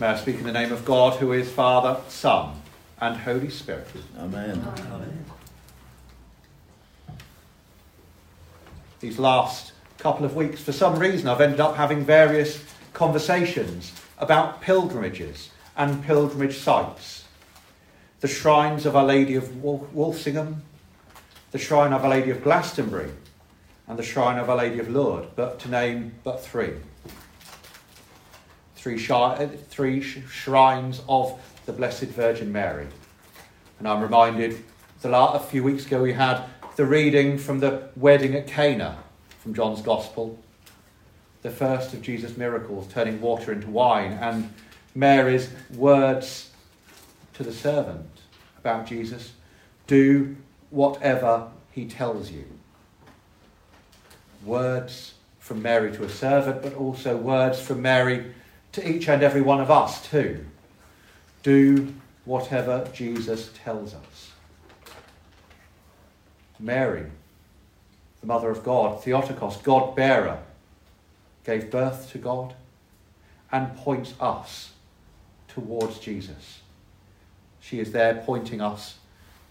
May I speak in the name of God, who is Father, Son, and Holy Spirit. Amen. Amen. These last couple of weeks, for some reason, I've ended up having various conversations about pilgrimages and pilgrimage sites. The shrines of Our Lady of Walsingham, the shrine of Our Lady of Glastonbury, and the shrine of Our Lady of Lourdes, but to name but three. Three, shi- uh, three sh- shrines of the Blessed Virgin Mary. And I'm reminded the la- a few weeks ago we had the reading from the wedding at Cana from John's Gospel, the first of Jesus' miracles, turning water into wine, and Mary's words to the servant about Jesus do whatever he tells you. Words from Mary to a servant, but also words from Mary to each and every one of us, too. Do whatever Jesus tells us. Mary, the Mother of God, Theotokos, God bearer, gave birth to God and points us towards Jesus. She is there pointing us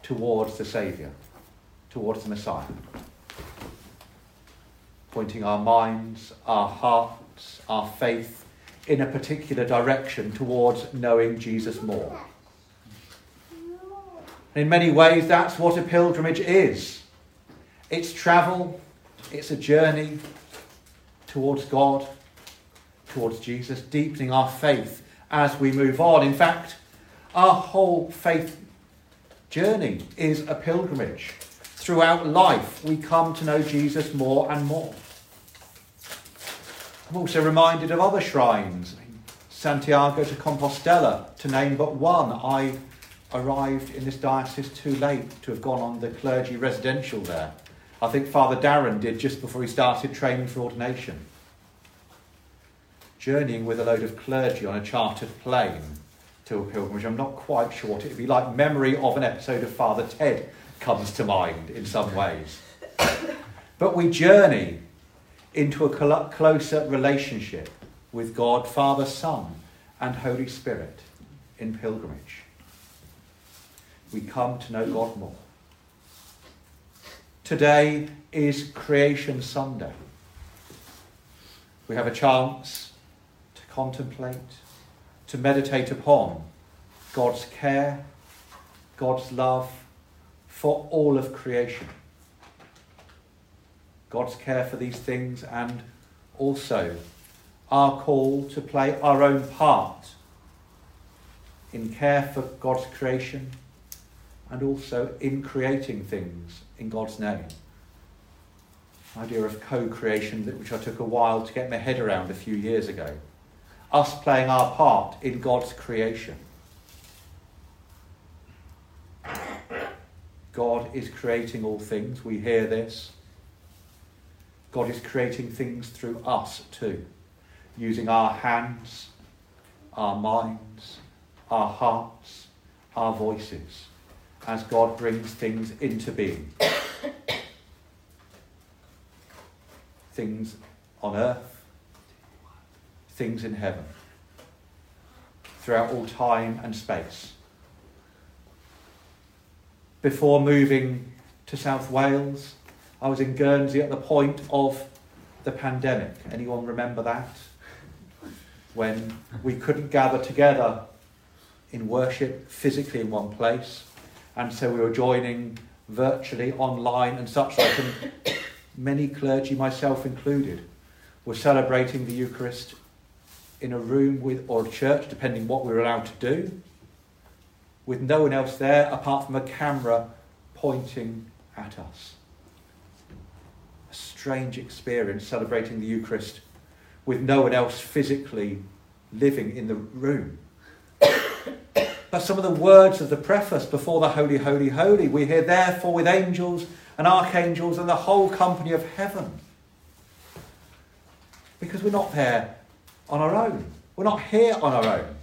towards the Saviour, towards the Messiah. Pointing our minds, our hearts, our faith in a particular direction towards knowing Jesus more. In many ways, that's what a pilgrimage is it's travel, it's a journey towards God, towards Jesus, deepening our faith as we move on. In fact, our whole faith journey is a pilgrimage. Throughout life, we come to know Jesus more and more. I'm also reminded of other shrines. Santiago de Compostela, to name but one. I arrived in this diocese too late to have gone on the clergy residential there. I think Father Darren did just before he started training for ordination. Journeying with a load of clergy on a chartered plane to a pilgrimage, I'm not quite sure what it would be like. Memory of an episode of Father Ted comes to mind in some ways. But we journey into a cl- closer relationship with God, Father, Son, and Holy Spirit in pilgrimage. We come to know God more. Today is Creation Sunday. We have a chance to contemplate, to meditate upon God's care, God's love for all of creation. God's care for these things and also our call to play our own part in care for God's creation and also in creating things in God's name. Idea of co-creation, which I took a while to get my head around a few years ago. Us playing our part in God's creation. God is creating all things. We hear this. God is creating things through us too, using our hands, our minds, our hearts, our voices, as God brings things into being. things on earth, things in heaven, throughout all time and space. Before moving to South Wales, I was in Guernsey at the point of the pandemic. Anyone remember that? When we couldn't gather together in worship physically in one place, and so we were joining virtually online and such like. And many clergy, myself included, were celebrating the Eucharist in a room with or a church, depending what we were allowed to do, with no one else there apart from a camera pointing at us. Strange experience celebrating the Eucharist with no one else physically living in the room. but some of the words of the preface before the Holy, Holy, Holy, we hear, therefore, with angels and archangels and the whole company of heaven. Because we're not there on our own. We're not here on our own.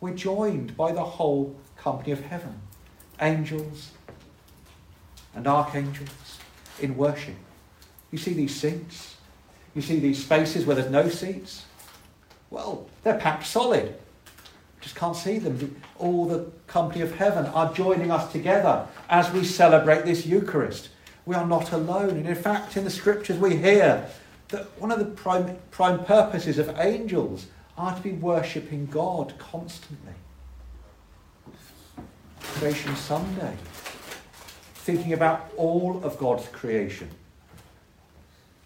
We're joined by the whole company of heaven angels and archangels in worship. You see these seats? You see these spaces where there's no seats? Well, they're packed solid. just can't see them. All the company of heaven are joining us together as we celebrate this Eucharist. We are not alone. And in fact, in the scriptures, we hear that one of the prime, prime purposes of angels are to be worshipping God constantly. Creation Sunday, thinking about all of God's creation.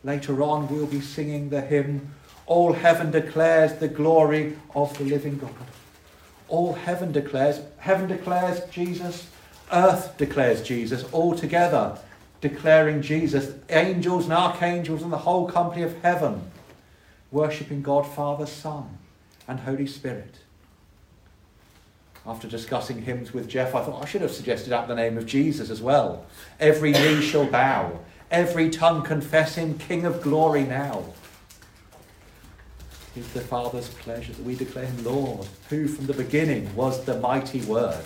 Later on, we'll be singing the hymn, All Heaven Declares the Glory of the Living God. All heaven declares, heaven declares Jesus, earth declares Jesus, all together declaring Jesus, angels and archangels and the whole company of heaven, worshipping God, Father, Son, and Holy Spirit. After discussing hymns with Jeff, I thought I should have suggested at the name of Jesus as well. Every knee shall bow, every tongue confess him King of glory now. It's the Father's pleasure that we declare him Lord, who from the beginning was the mighty Word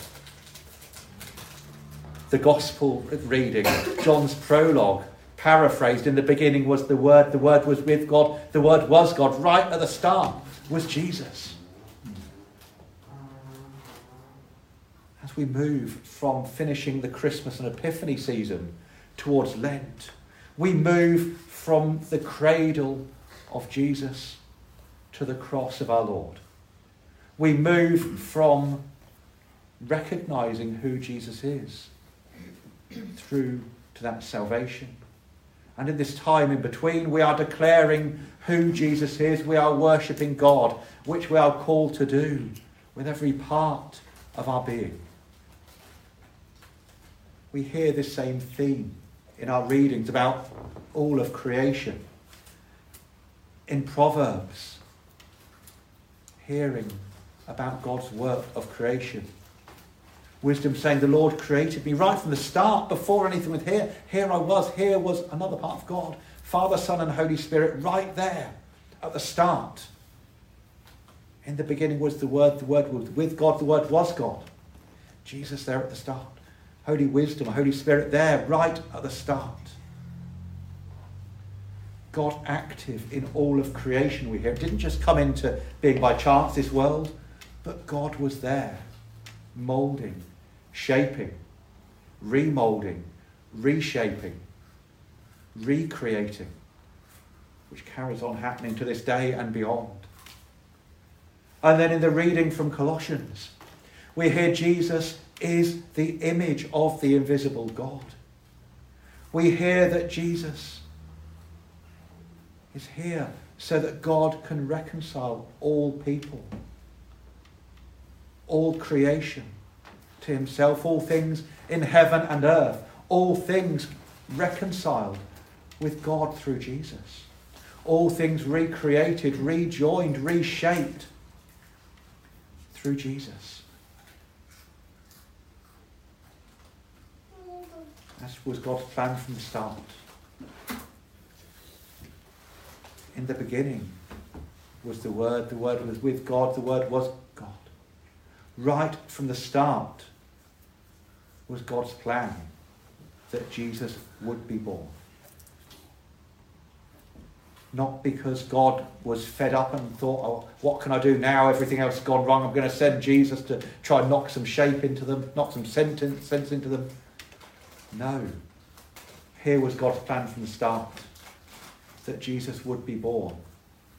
the gospel reading, John's prologue, paraphrased in the beginning was the Word, the Word was with God, the Word was God. Right at the start was Jesus. As we move from finishing the Christmas and Epiphany season towards Lent, we move from the cradle of Jesus to the cross of our Lord. We move from recognizing who Jesus is through to that salvation. And in this time in between, we are declaring who Jesus is. We are worshipping God, which we are called to do with every part of our being. We hear this same theme in our readings about all of creation. In Proverbs, hearing about God's work of creation Wisdom saying, The Lord created me right from the start, before anything was here. Here I was. Here was another part of God. Father, Son, and Holy Spirit right there at the start. In the beginning was the Word, the Word was with God, the Word was God. Jesus there at the start. Holy Wisdom, Holy Spirit there right at the start. God active in all of creation, we hear. It didn't just come into being by chance, this world, but God was there, moulding, shaping, remolding, reshaping, recreating, which carries on happening to this day and beyond. And then in the reading from Colossians, we hear Jesus is the image of the invisible God. We hear that Jesus is here so that God can reconcile all people, all creation to himself, all things in heaven and earth, all things reconciled with God through Jesus, all things recreated, rejoined, reshaped through Jesus. That was God's plan from the start. In the beginning was the Word, the Word was with God, the Word was God. Right from the start, was God's plan that Jesus would be born. Not because God was fed up and thought, oh, what can I do now? Everything else has gone wrong. I'm going to send Jesus to try and knock some shape into them, knock some sentence, sense into them. No. Here was God's plan from the start that Jesus would be born.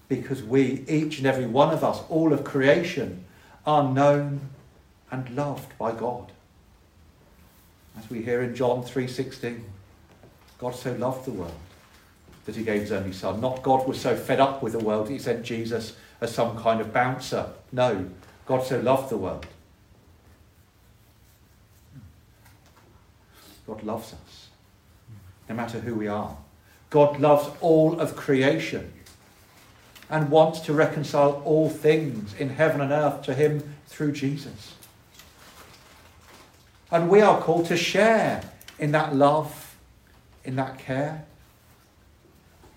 Because we, each and every one of us, all of creation, are known and loved by God. As we hear in John 3:16, God so loved the world that he gave his only son. Not God was so fed up with the world he sent Jesus as some kind of bouncer. No, God so loved the world. God loves us, no matter who we are. God loves all of creation and wants to reconcile all things in heaven and earth to him through Jesus. And we are called to share in that love, in that care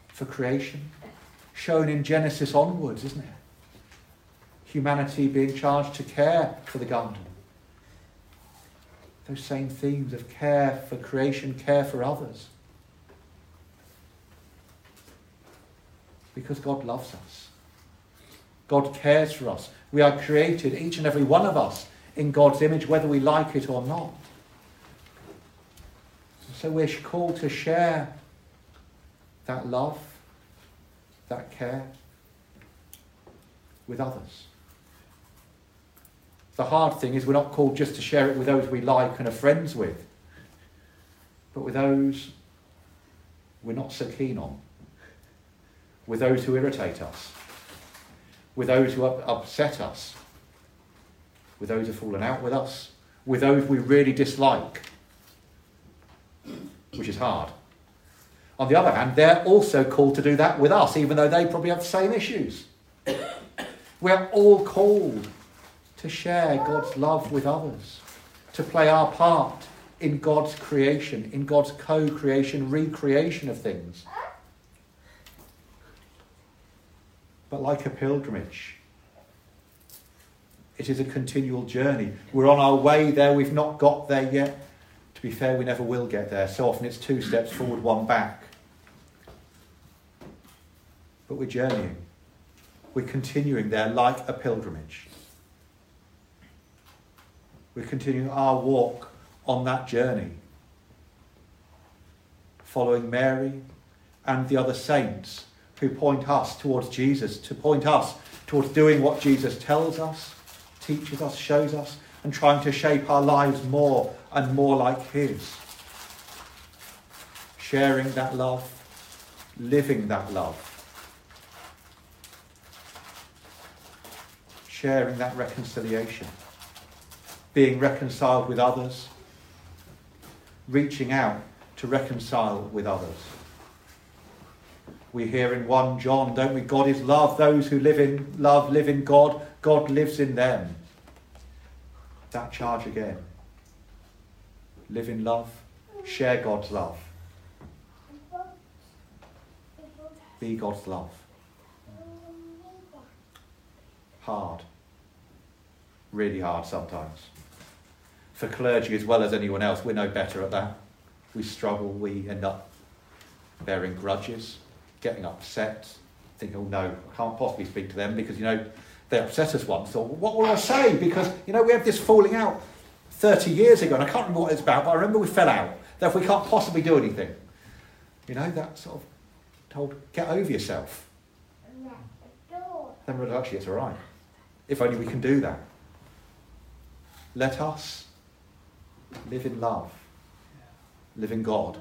for creation, shown in Genesis onwards, isn't it? Humanity being charged to care for the garden. Those same themes of care for creation, care for others. Because God loves us. God cares for us. We are created, each and every one of us, in God's image, whether we like it or not. So we're called to share that love, that care with others. The hard thing is we're not called just to share it with those we like and are friends with, but with those we're not so keen on, with those who irritate us, with those who upset us, with those who've fallen out with us, with those we really dislike, which is hard. On the other hand, they're also called to do that with us, even though they probably have the same issues. We're all called to share God's love with others, to play our part in God's creation, in God's co creation, recreation of things. But like a pilgrimage, it is a continual journey. We're on our way there, we've not got there yet. To be fair, we never will get there. So often it's two steps forward, one back. But we're journeying. We're continuing there like a pilgrimage. We're continuing our walk on that journey, following Mary and the other saints who point us towards Jesus, to point us towards doing what Jesus tells us, teaches us, shows us, and trying to shape our lives more and more like His. Sharing that love, living that love, sharing that reconciliation, being reconciled with others, reaching out to reconcile with others. We hear in 1 John, don't we? God is love. Those who live in love live in God. God lives in them. That charge again. Live in love. Share God's love. Be God's love. Hard. Really hard sometimes. For clergy as well as anyone else, we're no better at that. We struggle, we end up bearing grudges getting upset, thinking, oh no, I can't possibly speak to them because, you know, they upset us once. Or what will I say? Because, you know, we had this falling out 30 years ago and I can't remember what it's about, but I remember we fell out. Therefore, we can't possibly do anything. You know, that sort of told, get over yourself. Then we're actually, it's all right. If only we can do that. Let us live in love, live in God,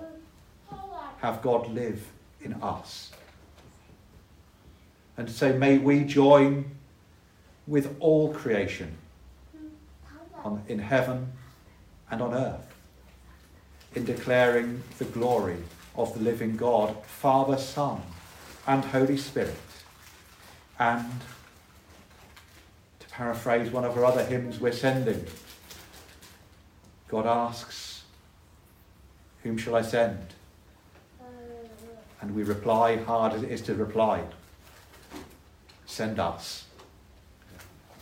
have God live in us. And so may we join with all creation on, in heaven and on earth in declaring the glory of the living God, Father, Son, and Holy Spirit. And to paraphrase one of our other hymns we're sending, God asks, Whom shall I send? And we reply, hard as it is to reply, send us.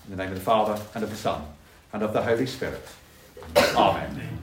In the name of the Father, and of the Son, and of the Holy Spirit. Amen.